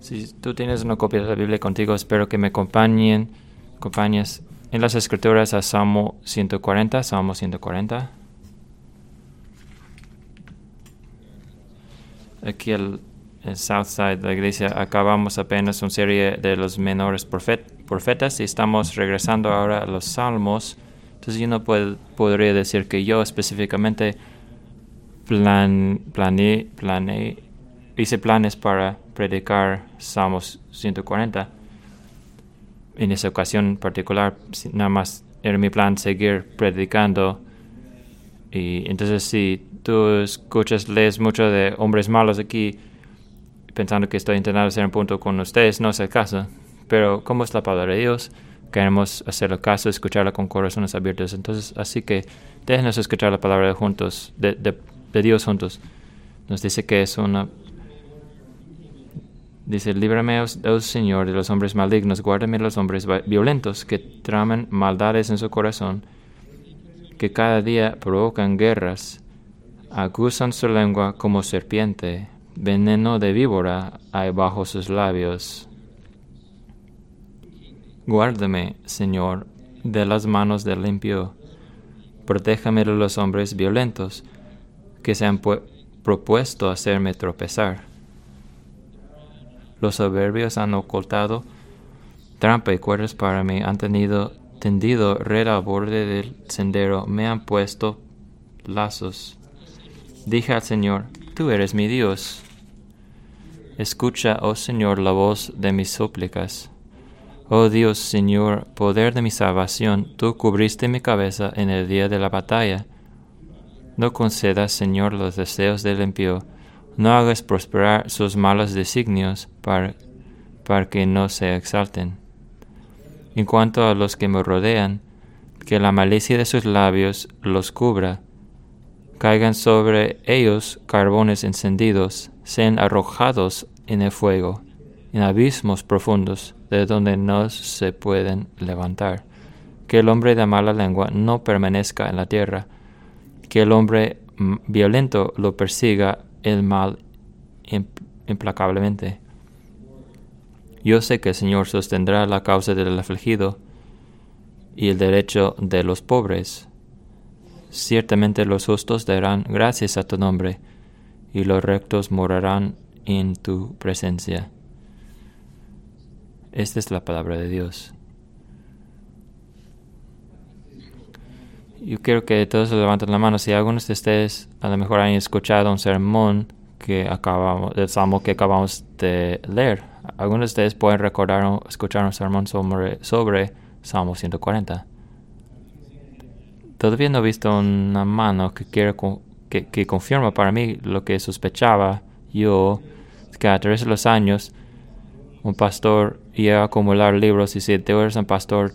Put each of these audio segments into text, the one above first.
Si tú tienes una copia de la Biblia contigo, espero que me acompañen, acompañes en las escrituras a Salmo 140, Salmo 140. Aquí el, el Southside de la iglesia acabamos apenas una serie de los menores profet, profetas y estamos regresando ahora a los salmos. Entonces yo no puedo, podría decir que yo específicamente plan, planeé, planeé, hice planes para predicar Salmos 140. En esa ocasión particular, nada más era mi plan seguir predicando. Y entonces si tú escuchas, lees mucho de hombres malos aquí, pensando que estoy intentando hacer un punto con ustedes, no es el caso. Pero como es la palabra de Dios, queremos hacerle caso, escucharla con corazones abiertos. Entonces, así que déjenos escuchar la palabra de juntos, de, de, de Dios juntos. Nos dice que es una Dice, líbrame, oh Señor, de los hombres malignos, guárdame de los hombres violentos que traman maldades en su corazón, que cada día provocan guerras, acusan su lengua como serpiente, veneno de víbora hay bajo sus labios. Guárdame, Señor, de las manos del limpio, protéjame de los hombres violentos, que se han propuesto hacerme tropezar. Los soberbios han ocultado trampa y cuerdas para mí, han tenido tendido red al borde del sendero, me han puesto lazos. Dije al Señor, Tú eres mi Dios. Escucha, oh Señor, la voz de mis súplicas. Oh Dios, Señor, poder de mi salvación, tú cubriste mi cabeza en el día de la batalla. No concedas, Señor, los deseos del impío no hagas prosperar sus malos designios para, para que no se exalten. En cuanto a los que me rodean, que la malicia de sus labios los cubra, caigan sobre ellos carbones encendidos, sean arrojados en el fuego, en abismos profundos, de donde no se pueden levantar. Que el hombre de mala lengua no permanezca en la tierra, que el hombre violento lo persiga el mal implacablemente. Yo sé que el Señor sostendrá la causa del afligido y el derecho de los pobres. Ciertamente los justos darán gracias a tu nombre, y los rectos morarán en tu presencia. Esta es la palabra de Dios. Yo quiero que todos levanten la mano. Si algunos de ustedes a lo mejor han escuchado un sermón que acabamos, del salmo que acabamos de leer, algunos de ustedes pueden recordar o escuchar un sermón sobre, sobre Salmo 140. Todavía no he visto una mano que, quiere, que, que confirma para mí lo que sospechaba yo, que a través de los años un pastor iba a acumular libros y si tú eres un pastor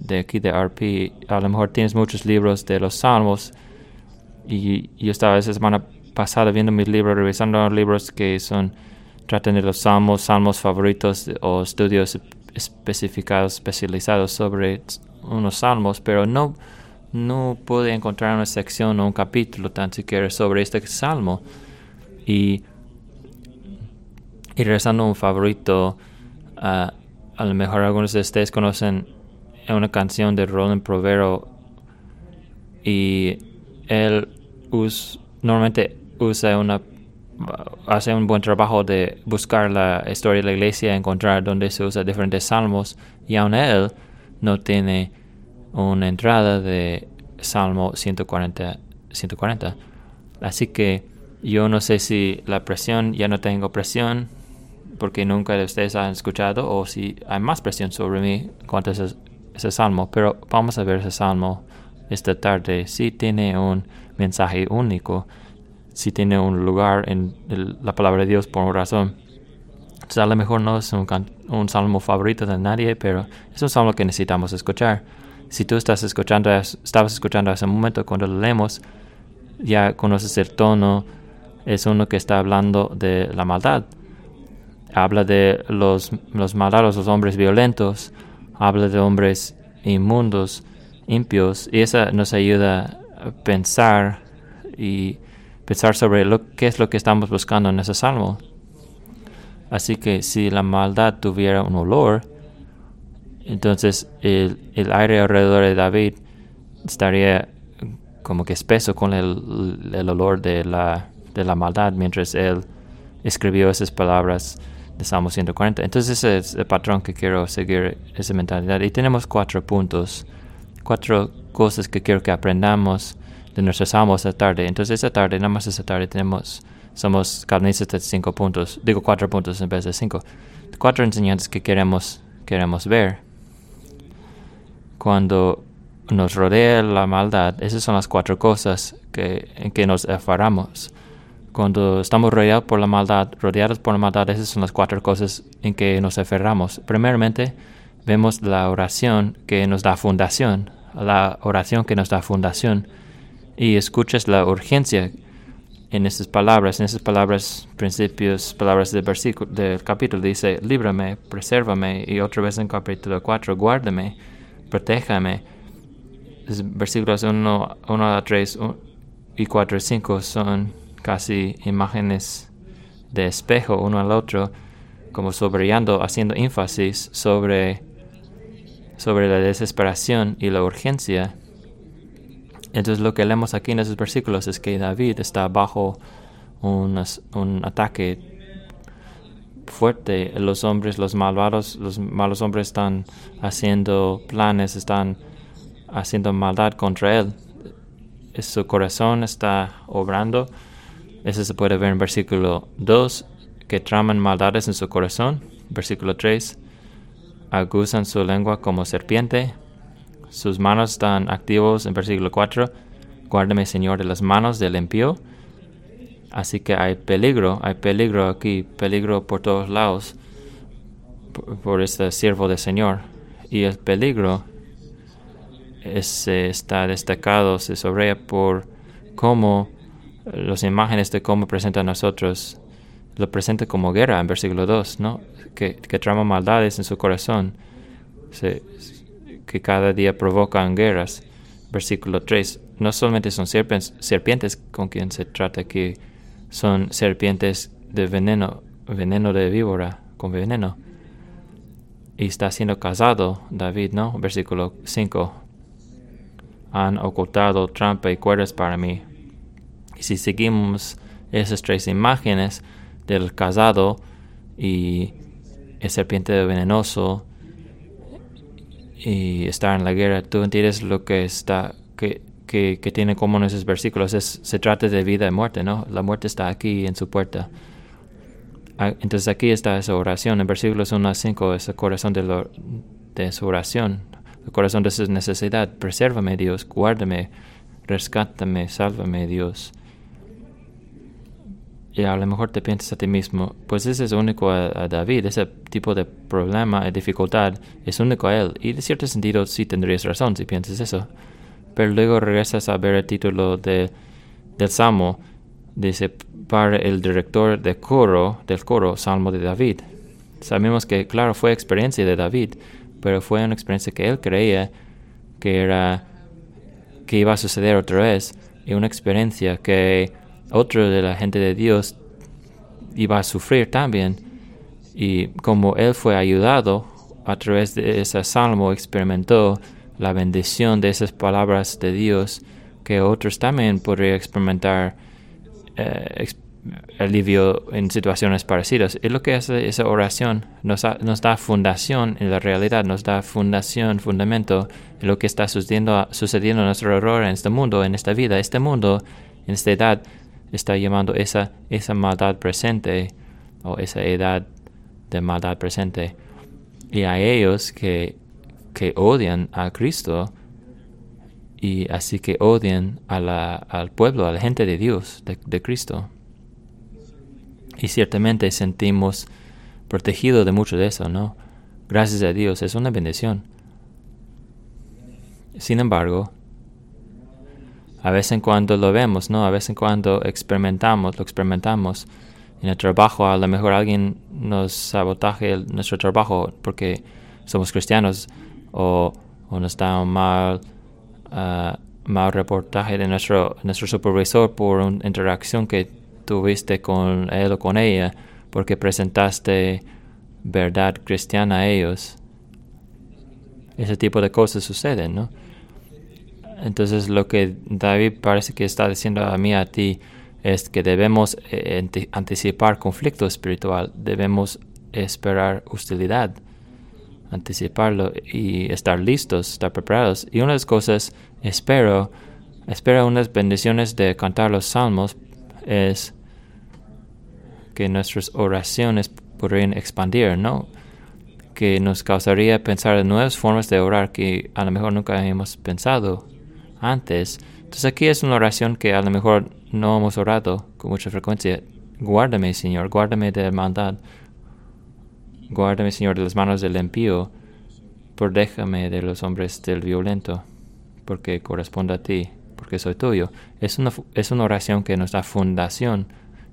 de aquí de RP, a lo mejor tienes muchos libros de los salmos y yo estaba esa semana pasada viendo mis libros, revisando libros que son tratan de los salmos, salmos favoritos o estudios especificados, especializados sobre unos salmos, pero no no pude encontrar una sección o un capítulo tan siquiera sobre este salmo. Y y regresando a un favorito uh, a lo mejor algunos de ustedes conocen una canción de Roland Provero y él us, normalmente usa una hace un buen trabajo de buscar la historia de la iglesia, encontrar donde se usa diferentes salmos y aún él no tiene una entrada de Salmo 140, 140. Así que yo no sé si la presión, ya no tengo presión, porque nunca de ustedes han escuchado, o si hay más presión sobre mí cuanto a ese salmo, pero vamos a ver ese salmo esta tarde. Si tiene un mensaje único, si tiene un lugar en la palabra de Dios por razón. A lo mejor no es un, un, salmo favorito de nadie, pero es un salmo que necesitamos escuchar. Si tú estás escuchando, estabas escuchando hace un momento cuando lo leemos, ya conoces el tono, es uno que está hablando de la maldad. Habla de los, los malvados, los hombres violentos, habla de hombres inmundos, impios, y eso nos ayuda a pensar y pensar sobre lo, qué es lo que estamos buscando en ese salmo. Así que si la maldad tuviera un olor, entonces el, el aire alrededor de David estaría como que espeso con el, el olor de la, de la maldad mientras él escribió esas palabras de Salmo 140. Entonces ese es el patrón que quiero seguir, esa mentalidad. Y tenemos cuatro puntos, cuatro cosas que quiero que aprendamos de nuestros salmos esta tarde. Entonces esta tarde, nada más esta tarde, tenemos, somos carnistas de cinco puntos, digo cuatro puntos en vez de cinco. Cuatro enseñanzas que queremos, queremos ver. Cuando nos rodea la maldad, esas son las cuatro cosas que, en que nos aferramos. Cuando estamos rodeados por la maldad, rodeados por la maldad, esas son las cuatro cosas en que nos aferramos. Primeramente, vemos la oración que nos da fundación, la oración que nos da fundación, y escuchas la urgencia en esas palabras, en esas palabras, principios, palabras del versículo, del capítulo, dice, líbrame, presérvame, y otra vez en capítulo 4, guárdame, protéjame. Versículos 1, 1 a 3 y 4 y 5 son casi imágenes de espejo uno al otro, como sobrellando, haciendo énfasis sobre, sobre la desesperación y la urgencia. Entonces lo que leemos aquí en esos versículos es que David está bajo un, un ataque fuerte. Los hombres, los malvados, los malos hombres están haciendo planes, están haciendo maldad contra él. Su corazón está obrando eso se puede ver en versículo 2, que traman maldades en su corazón. Versículo 3, agusan su lengua como serpiente. Sus manos están activos en versículo 4. Guárdame, Señor, de las manos del impío. Así que hay peligro, hay peligro aquí, peligro por todos lados por, este siervo del Señor. Y el peligro está destacado, se sobre por cómo las imágenes de cómo presenta a nosotros, lo presenta como guerra en versículo 2, ¿no? Que, trama maldades en su corazón, que cada día provocan guerras. Versículo 3, no solamente son serpientes, serpientes con quien se trata aquí, son serpientes de veneno, veneno de víbora, con veneno. Y está siendo casado David, ¿no? Versículo 5. Han ocultado trampa y cuerdas para mí, si seguimos esas tres imágenes del casado y el serpiente venenoso y estar en la guerra, tú entiendes lo que está que, que, tiene como en esos versículos. Es, se trata de vida y muerte, ¿no? La muerte está aquí en su puerta. Ah, entonces aquí está esa oración. En versículos 1 a 5 es el corazón de, de su oración, el corazón de su necesidad. Presérvame, Dios, guárdame, rescátame, sálvame, Dios. Y a lo mejor te piensas a ti mismo, pues ese es único a, David, ese tipo de problema y dificultad es único a él. Y de cierto sentido sí tendrías razón si piensas eso. Pero luego regresas a ver el título de, del Salmo, dice para el director de coro, del coro, Salmo de David. Sabemos que, claro, fue experiencia de David, pero fue una experiencia que él creía que era que iba a suceder otra vez y una experiencia que otro de la gente de Dios iba a sufrir también. Y como él fue ayudado a través de ese salmo, experimentó la bendición de esas palabras de Dios, que otros también podrían experimentar eh, alivio en situaciones parecidas. Es lo que hace esa oración, nos, da fundación en la realidad, nos da fundación, fundamento en lo que está sucediendo, sucediendo en nuestro error en este mundo, en esta vida, este mundo, en esta edad está llamando esa, esa maldad presente o esa edad de maldad presente. Y a ellos que, que odian a Cristo y así que odian a la, al pueblo, a la gente de Dios, de, de Cristo. Y ciertamente sentimos protegidos de mucho de eso, ¿no? Gracias a Dios, es una bendición. Sin embargo, a vez en cuando lo vemos, ¿no? A vez en cuando experimentamos, lo experimentamos. En el trabajo a lo mejor alguien nos sabotaje nuestro trabajo porque somos cristianos o, o nos da un mal, uh, mal reportaje de nuestro, nuestro supervisor por una interacción que tuviste con él o con ella porque presentaste verdad cristiana a ellos. Ese tipo de cosas suceden, ¿no? Entonces lo que David parece que está diciendo a mí, a ti, es que debemos eh, anticipar conflicto espiritual, debemos esperar hostilidad, anticiparlo y estar listos, estar preparados. Y una de las cosas, espero, espero unas bendiciones de cantar los salmos es que nuestras oraciones podrían expandir, ¿no? Que nos causaría pensar en nuevas formas de orar que a lo mejor nunca hemos pensado antes. Entonces aquí es una oración que a lo mejor no hemos orado con mucha frecuencia. Guárdame, Señor, guárdame de la maldad. Guárdame, Señor, de las manos del impío. Protégame de los hombres del violento, porque corresponde a ti, porque soy tuyo. Es una, es una oración que nos da fundación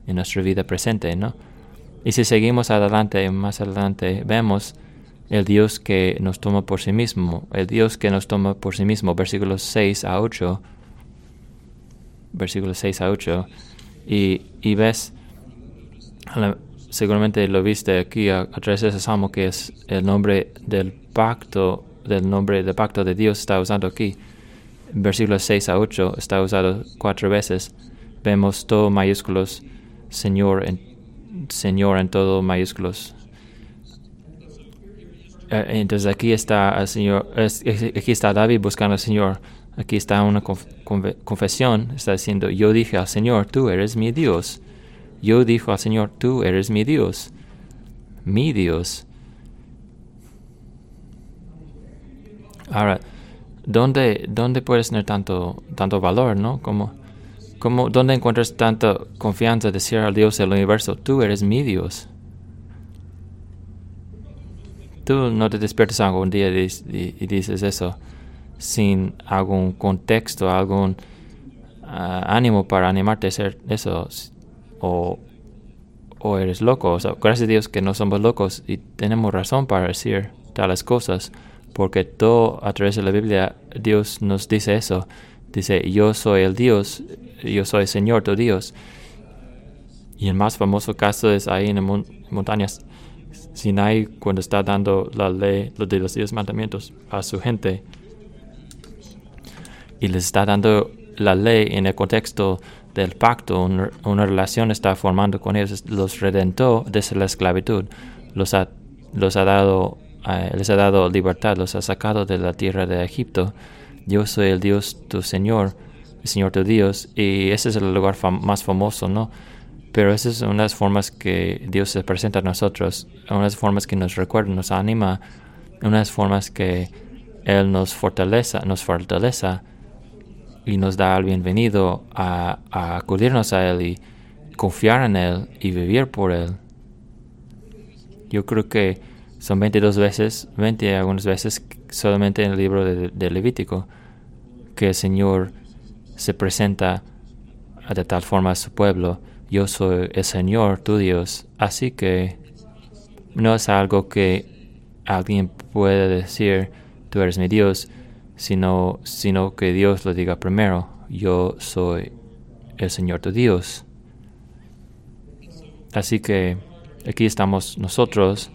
en nuestra vida presente, ¿no? Y si seguimos adelante, más adelante, vemos el Dios que nos toma por sí mismo, el Dios que nos toma por sí mismo, versículos 6 a 8, versículos 6 a 8, y, y ves, seguramente lo viste aquí a, través de ese salmo que es el nombre del pacto, del nombre del pacto de Dios está usado aquí. Versículos 6 a 8 está usado cuatro veces. Vemos todo mayúsculos, Señor en, Señor en todo mayúsculos. Eh, entonces aquí está el Señor, aquí está David buscando al Señor. Aquí está una confesión, está diciendo, yo dije al Señor, tú eres mi Dios. Yo dije al Señor, tú eres mi Dios. Mi Dios. Ahora, ¿dónde, dónde puedes tener tanto, tanto valor, no? Como, como, ¿Dónde encuentras tanta confianza de decir al Dios del universo, tú eres mi Dios? Tú no te despiertas algún día y, dices eso sin algún contexto, algún ah, ánimo para animarte a hacer eso. O, eres loco. O gracias a Dios que no somos locos y tenemos razón para decir tales cosas. Porque todo a través de la Biblia Dios nos dice eso. Dice, yo soy el Dios, yo soy el Señor tu Dios. Y el más famoso caso es ahí en montañas Sinai cuando está dando la ley de los diez mandamientos a su gente y les está dando la ley en el contexto del pacto, una, relación está formando con ellos, los redentó desde la esclavitud, los ha, los ha dado, eh, les ha dado libertad, los ha sacado de la tierra de Egipto. Yo soy el Dios tu Señor, el Señor tu Dios, y ese es el lugar más famoso, ¿no? Pero esas son unas formas que Dios se presenta a nosotros, unas formas que nos recuerda, nos anima, unas formas que Él nos fortaleza, nos fortaleza y nos da el bienvenido a, acudirnos a Él y confiar en Él y vivir por Él. Yo creo que son 22 veces, 20 algunas veces solamente en el libro de Levítico, que el Señor se presenta de tal forma a su pueblo yo soy el Señor tu Dios. Así que no es algo que alguien puede decir, tú eres mi Dios, sino, sino que Dios lo diga primero, yo soy el Señor tu Dios. Así que aquí estamos nosotros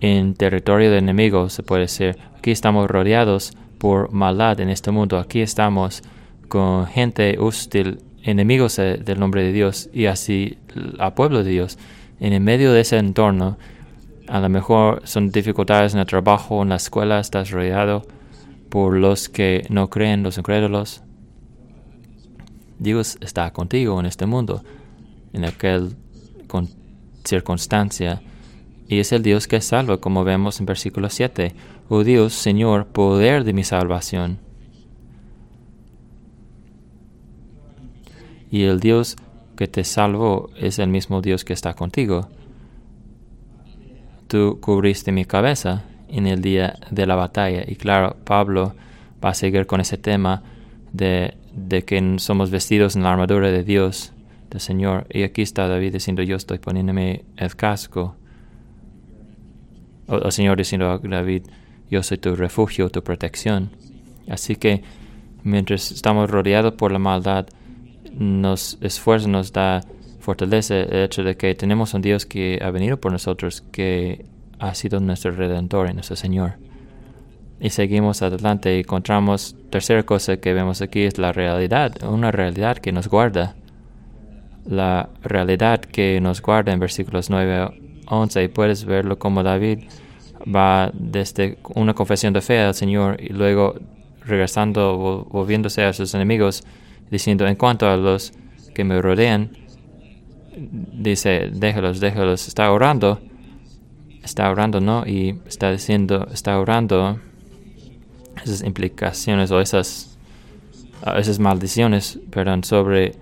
en territorio de enemigos, se puede decir. Aquí estamos rodeados por maldad en este mundo. Aquí estamos con gente hostil enemigos del nombre de Dios y así al pueblo de Dios. En el medio de ese entorno, a lo mejor son dificultades en el trabajo, en la escuela, estás rodeado por los que no creen, los incrédulos. Dios está contigo en este mundo, en aquel circunstancia, y es el Dios que salva, como vemos en versículo 7. Oh Dios, Señor, poder de mi salvación. Y el Dios que te salvó es el mismo Dios que está contigo. Tú cubriste mi cabeza en el día de la batalla. Y claro, Pablo va a seguir con ese tema de, que somos vestidos en la armadura de Dios, del Señor. Y aquí está David diciendo, yo estoy poniéndome el casco. O el Señor diciendo a David, yo soy tu refugio, tu protección. Así que mientras estamos rodeados por la maldad, nos esfuerzo, nos da fortalece el hecho de que tenemos un Dios que ha venido por nosotros, que ha sido nuestro redentor y nuestro Señor. Y seguimos adelante y encontramos, tercera cosa que vemos aquí es la realidad, una realidad que nos guarda. La realidad que nos guarda en versículos 9 a 11. Y puedes verlo como David va desde una confesión de fe al Señor y luego regresando, volviéndose a sus enemigos, diciendo, en cuanto a los que me rodean, dice, déjalos, déjalos, está orando, está orando, ¿no? Y está diciendo, está orando esas implicaciones o esas, esas maldiciones, perdón, sobre,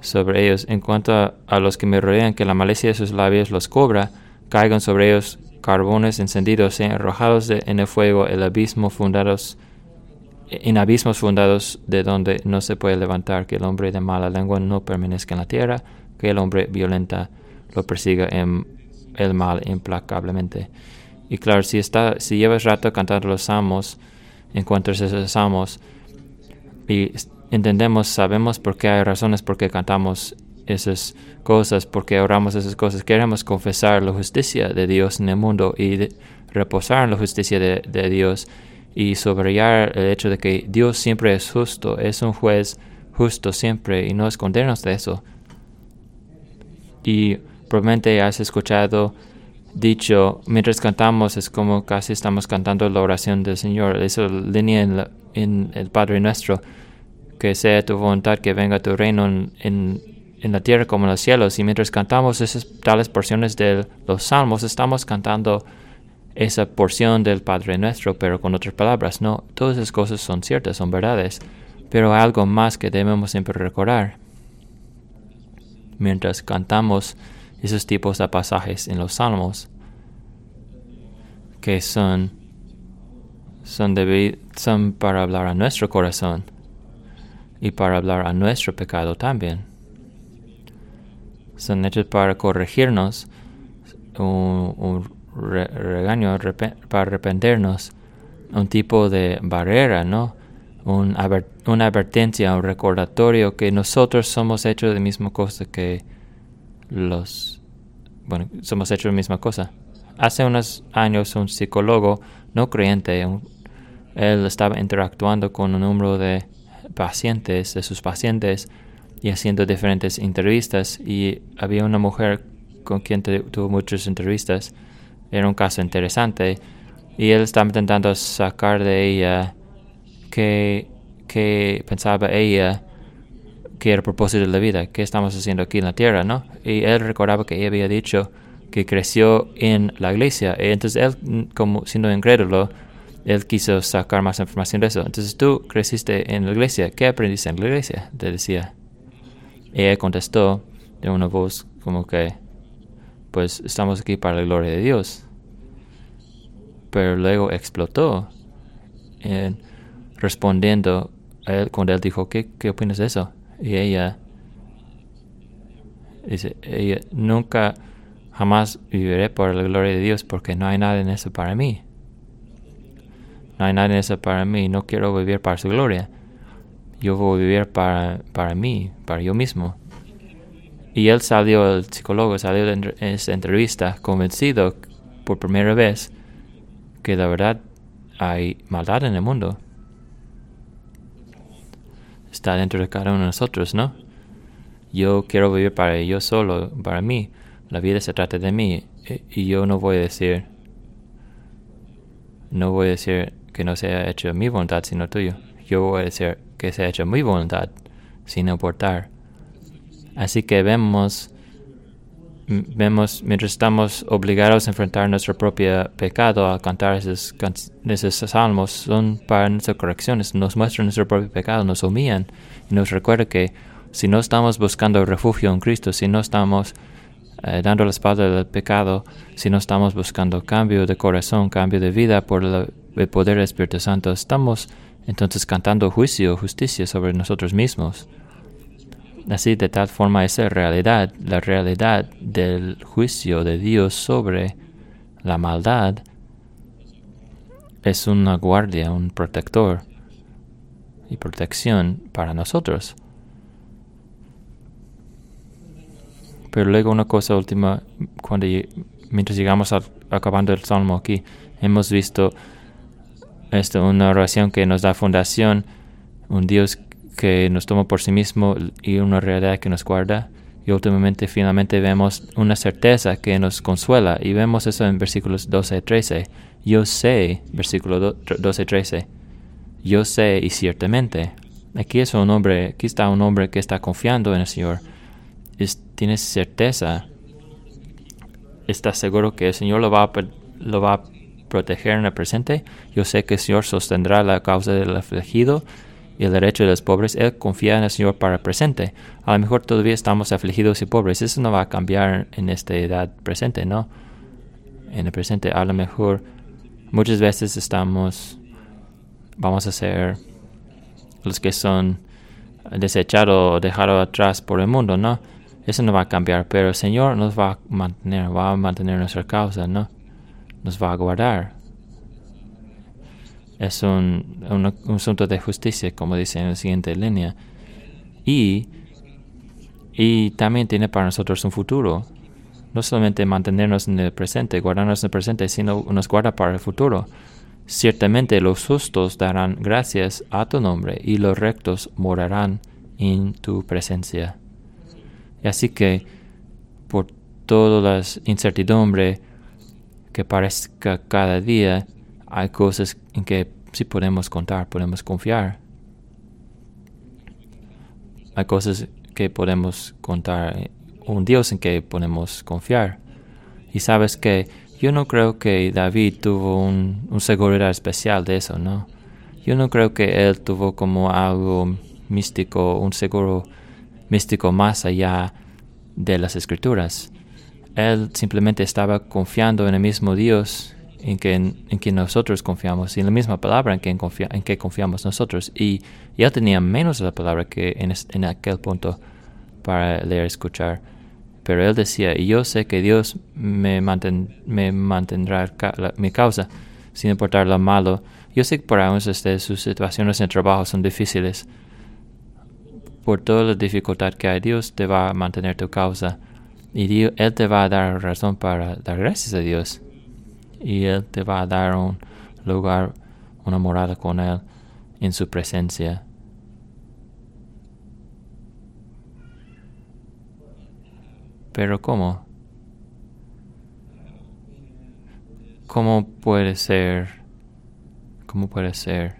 sobre ellos. En cuanto a, los que me rodean, que la malicia de sus labios los cobra, caigan sobre ellos carbones encendidos, sean arrojados en el fuego, el abismo fundados en abismos fundados de donde no se puede levantar, que el hombre de mala lengua no permanezca en la tierra, que el hombre violenta lo persiga en el mal implacablemente. Y claro, si, está, si llevas rato cantando los salmos, encuentras esos salmos y entendemos, sabemos por qué hay razones por qué cantamos esas cosas, por qué oramos esas cosas. Queremos confesar la justicia de Dios en el mundo y reposar en la justicia de, de Dios y subrayar el hecho de que Dios siempre es justo, es un juez justo siempre y no escondernos de eso. Y probablemente has escuchado dicho, mientras cantamos es como casi estamos cantando la oración del Señor, esa línea en, en el Padre nuestro, que sea tu voluntad, que venga tu reino en, en, en, la tierra como en los cielos. Y mientras cantamos esas tales porciones de los salmos, estamos cantando esa porción del Padre nuestro, pero con otras palabras, no, todas esas cosas son ciertas, son verdades, pero hay algo más que debemos siempre recordar. Mientras cantamos esos tipos de pasajes en los salmos, que son, son, son para hablar a nuestro corazón y para hablar a nuestro pecado también. Son hechos para corregirnos un regaño para arrepentirnos, un tipo de barrera, ¿no? una advertencia, un recordatorio que nosotros somos hechos de la misma cosa que los... Bueno, somos hechos de la misma cosa. Hace unos años un psicólogo no creyente, él estaba interactuando con un número de pacientes, de sus pacientes, y haciendo diferentes entrevistas, y había una mujer con quien tuvo muchas entrevistas, era un caso interesante y él estaba intentando sacar de ella qué, pensaba ella que era el propósito de la vida, qué estamos haciendo aquí en la tierra, ¿no? Y él recordaba que ella había dicho que creció en la iglesia. Y entonces él, como siendo incrédulo, él quiso sacar más información de eso. Entonces tú creciste en la iglesia, ¿qué aprendiste en la iglesia? Le decía. Y ella contestó de una voz como que pues estamos aquí para la gloria de Dios. Pero luego explotó en respondiendo a él cuando él dijo, ¿qué, qué opinas de eso? Y ella dice, ella nunca, jamás viviré por la gloria de Dios porque no hay nada en eso para mí. No hay nada en eso para mí, no quiero vivir para su gloria. Yo voy a vivir para, para mí, para yo mismo. Y él salió, el psicólogo salió de esa entrevista convencido por primera vez que la verdad hay maldad en el mundo. Está dentro de cada uno de nosotros, ¿no? Yo quiero vivir para yo solo, para mí. La vida se trata de mí. E, y yo no voy a decir, no voy a decir que no sea hecho mi voluntad, sino tuyo. Yo voy a decir que sea hecho mi voluntad, sin importar Así que vemos, vemos mientras estamos obligados a enfrentar nuestro propio pecado, a cantar esos, esos salmos, son para nuestras correcciones, nos muestran nuestro propio pecado, nos humillan y nos recuerda que si no estamos buscando refugio en Cristo, si no estamos eh, dando la espalda al pecado, si no estamos buscando cambio de corazón, cambio de vida por el poder del Espíritu Santo, estamos entonces cantando juicio, justicia sobre nosotros mismos. Así de tal forma esa realidad, la realidad del juicio de Dios sobre la maldad, es una guardia, un protector y protección para nosotros. Pero luego una cosa última, cuando mientras llegamos acabando el salmo aquí, hemos visto esto, una oración que nos da fundación, un Dios que nos toma por sí mismo y una realidad que nos guarda. Y últimamente, finalmente vemos una certeza que nos consuela. Y vemos eso en versículos 12 y 13. Yo sé, versículo 12 y 13. Yo sé y ciertamente. Aquí es un hombre, aquí está un hombre que está confiando en el Señor. Es, tiene certeza. Está seguro que el Señor lo va, lo va a proteger en el presente. Yo sé que el Señor sostendrá la causa del afligido y el derecho de los pobres. Él confía en el Señor para el presente. A lo mejor todavía estamos afligidos y pobres. Eso no va a cambiar en esta edad presente, ¿no? En el presente, a lo mejor muchas veces estamos, vamos a ser los que son desechados o dejados atrás por el mundo, ¿no? Eso no va a cambiar, pero el Señor nos va a mantener, va a mantener nuestra causa, ¿no? Nos va a guardar. Es un, un, asunto de justicia, como dice en la siguiente línea. Y, y también tiene para nosotros un futuro. No solamente mantenernos en el presente, guardarnos en el presente, sino nos guarda para el futuro. Ciertamente los justos darán gracias a tu nombre y los rectos morarán en tu presencia. Y así que por todas las incertidumbres que parezca cada día, hay cosas en que sí podemos contar, podemos confiar. Hay cosas que podemos contar, un Dios en que podemos confiar. Y sabes que yo no creo que David tuvo un, un seguridad especial de eso, ¿no? Yo no creo que él tuvo como algo místico, un seguro místico más allá de las escrituras. Él simplemente estaba confiando en el mismo Dios en que, en, que nosotros confiamos y la misma palabra en que, en que confiamos nosotros. Y, él tenía menos de la palabra que en, en aquel punto para leer y escuchar. Pero él decía, y yo sé que Dios me, me mantendrá mi causa, sin importar lo malo. Yo sé que por aún este, sus situaciones en trabajo son difíciles. Por toda la dificultad que hay, Dios te va a mantener tu causa. Y Él te va a dar razón para dar gracias a Dios y Él te va a dar un lugar, una morada con Él en su presencia. Pero ¿cómo? ¿Cómo puede ser? ¿Cómo puede ser?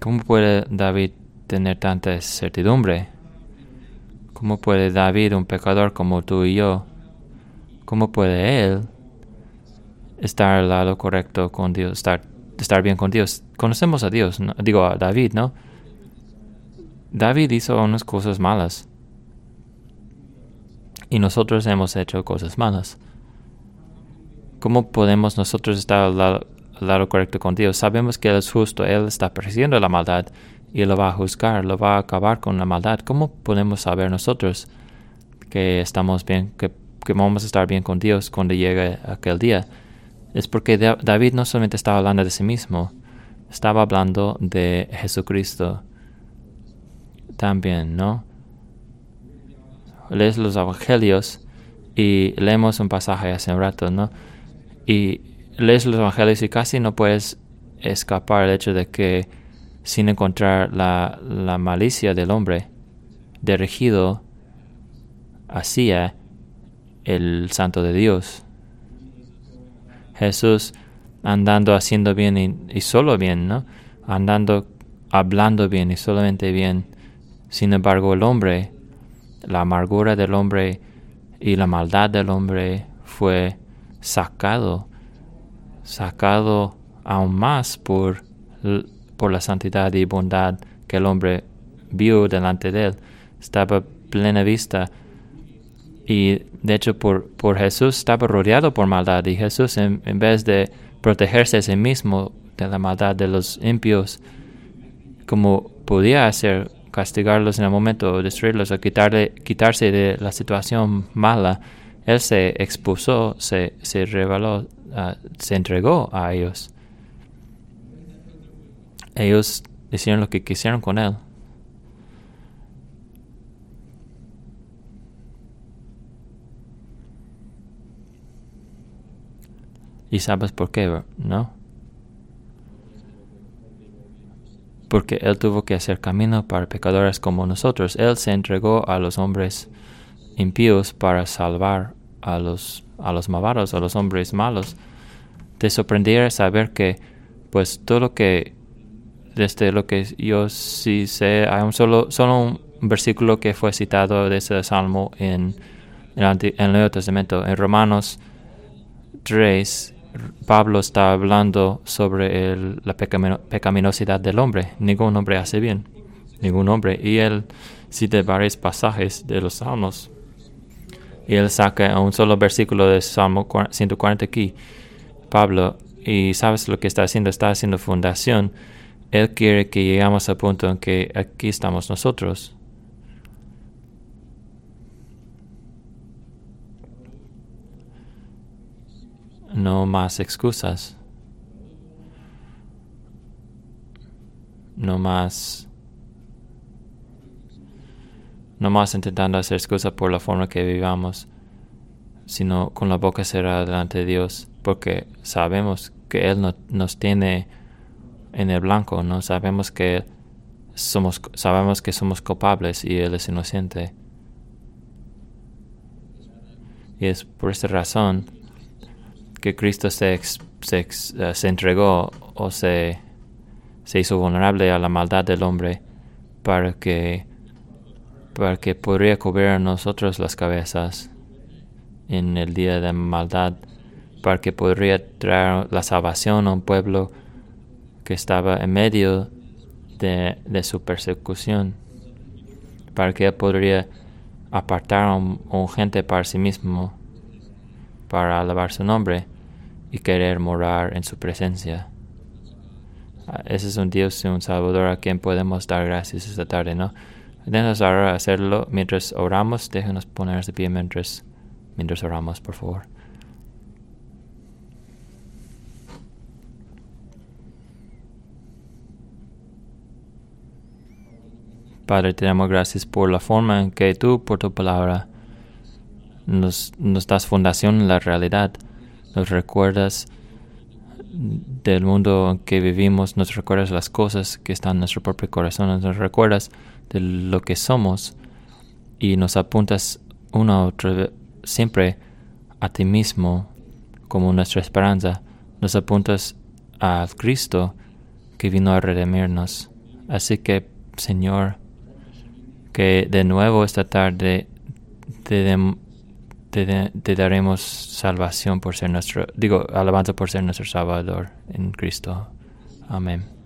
¿Cómo puede David tener tanta certidumbre? ¿Cómo puede David, un pecador como tú y yo, ¿Cómo puede él estar al lado correcto con Dios, estar, bien con Dios? Conocemos a Dios, digo a David, ¿no? David hizo unas cosas malas. Y nosotros hemos hecho cosas malas. ¿Cómo podemos nosotros estar al lado, al lado correcto con Dios? Sabemos que Él es justo, Él está persiguiendo la maldad y lo va a juzgar, lo va a acabar con la maldad. ¿Cómo podemos saber nosotros que estamos bien, que vamos a estar bien con Dios cuando llegue aquel día, es porque David no solamente estaba hablando de sí mismo, estaba hablando de Jesucristo también, ¿no? Lees los evangelios y leemos un pasaje hace un rato, ¿no? Y lees los evangelios y casi no puedes escapar el hecho de que sin encontrar la, la malicia del hombre dirigido hacia el santo de Dios. Jesús andando haciendo bien y, solo bien, ¿no? Andando, hablando bien y solamente bien. Sin embargo, el hombre, la amargura del hombre y la maldad del hombre fue sacado, sacado aún más por, por la santidad y bondad que el hombre vio delante de él. Estaba plena vista y de hecho por, por Jesús estaba rodeado por maldad y Jesús en, vez de protegerse a sí mismo de la maldad de los impios, como podía hacer, castigarlos en el momento, destruirlos o quitarle, quitarse de la situación mala, Él se expuso, se, se reveló, ah, se entregó a ellos. Ellos hicieron lo que quisieron con Él. ¿Y sabes por qué, no? Porque Él tuvo que hacer camino para pecadores como nosotros. Él se entregó a los hombres impíos para salvar a los, a los malvados, a los hombres malos. Te sorprendiera saber que, pues, todo lo que, desde lo que yo sí sé, hay un solo, solo un versículo que fue citado de ese salmo en, en el Nuevo Testamento, en Romanos 3, Pablo está hablando sobre la pecaminosidad del hombre. Ningún hombre hace bien. Ningún hombre. Y él cita varios pasajes de los salmos. Y él saca un solo versículo de Salmo 140 aquí. Pablo, y sabes lo que está haciendo, está haciendo fundación. Él quiere que lleguemos al punto en que aquí estamos nosotros. No más excusas. No más. No más intentando hacer excusas por la forma que vivamos, sino con la boca cerrada delante de Dios, porque sabemos que Él no, nos tiene en el blanco, no sabemos que somos, sabemos que somos culpables y Él es inocente. Y es por esta razón que Cristo se, se, eh, se entregó o se, se, hizo vulnerable a la maldad del hombre para que, para que podría cubrir a nosotros las cabezas en el día de maldad, para que podría traer la salvación a un pueblo que estaba en medio de, de su persecución, para que él podría apartar a un, a un gente para sí mismo, para alabar su nombre y querer morar en su presencia. Ah, ese es un Dios y un Salvador a quien podemos dar gracias esta tarde, ¿no? Déjenos ahora hacerlo mientras oramos. Déjenos ponernos de pie mientras, mientras oramos, por favor. Padre, te damos gracias por la forma en que tú, por tu palabra, nos, nos das fundación en la realidad nos recuerdas del mundo en que vivimos, nos recuerdas las cosas que están en nuestro propio corazón, nos recuerdas de lo que somos y nos apuntas una otra siempre a ti mismo como nuestra esperanza. Nos apuntas a Cristo que vino a redimirnos. Así que, Señor, que de nuevo esta tarde te, te, daremos salvación por ser nuestro, digo, alabanza por ser nuestro Salvador en Cristo. Amén.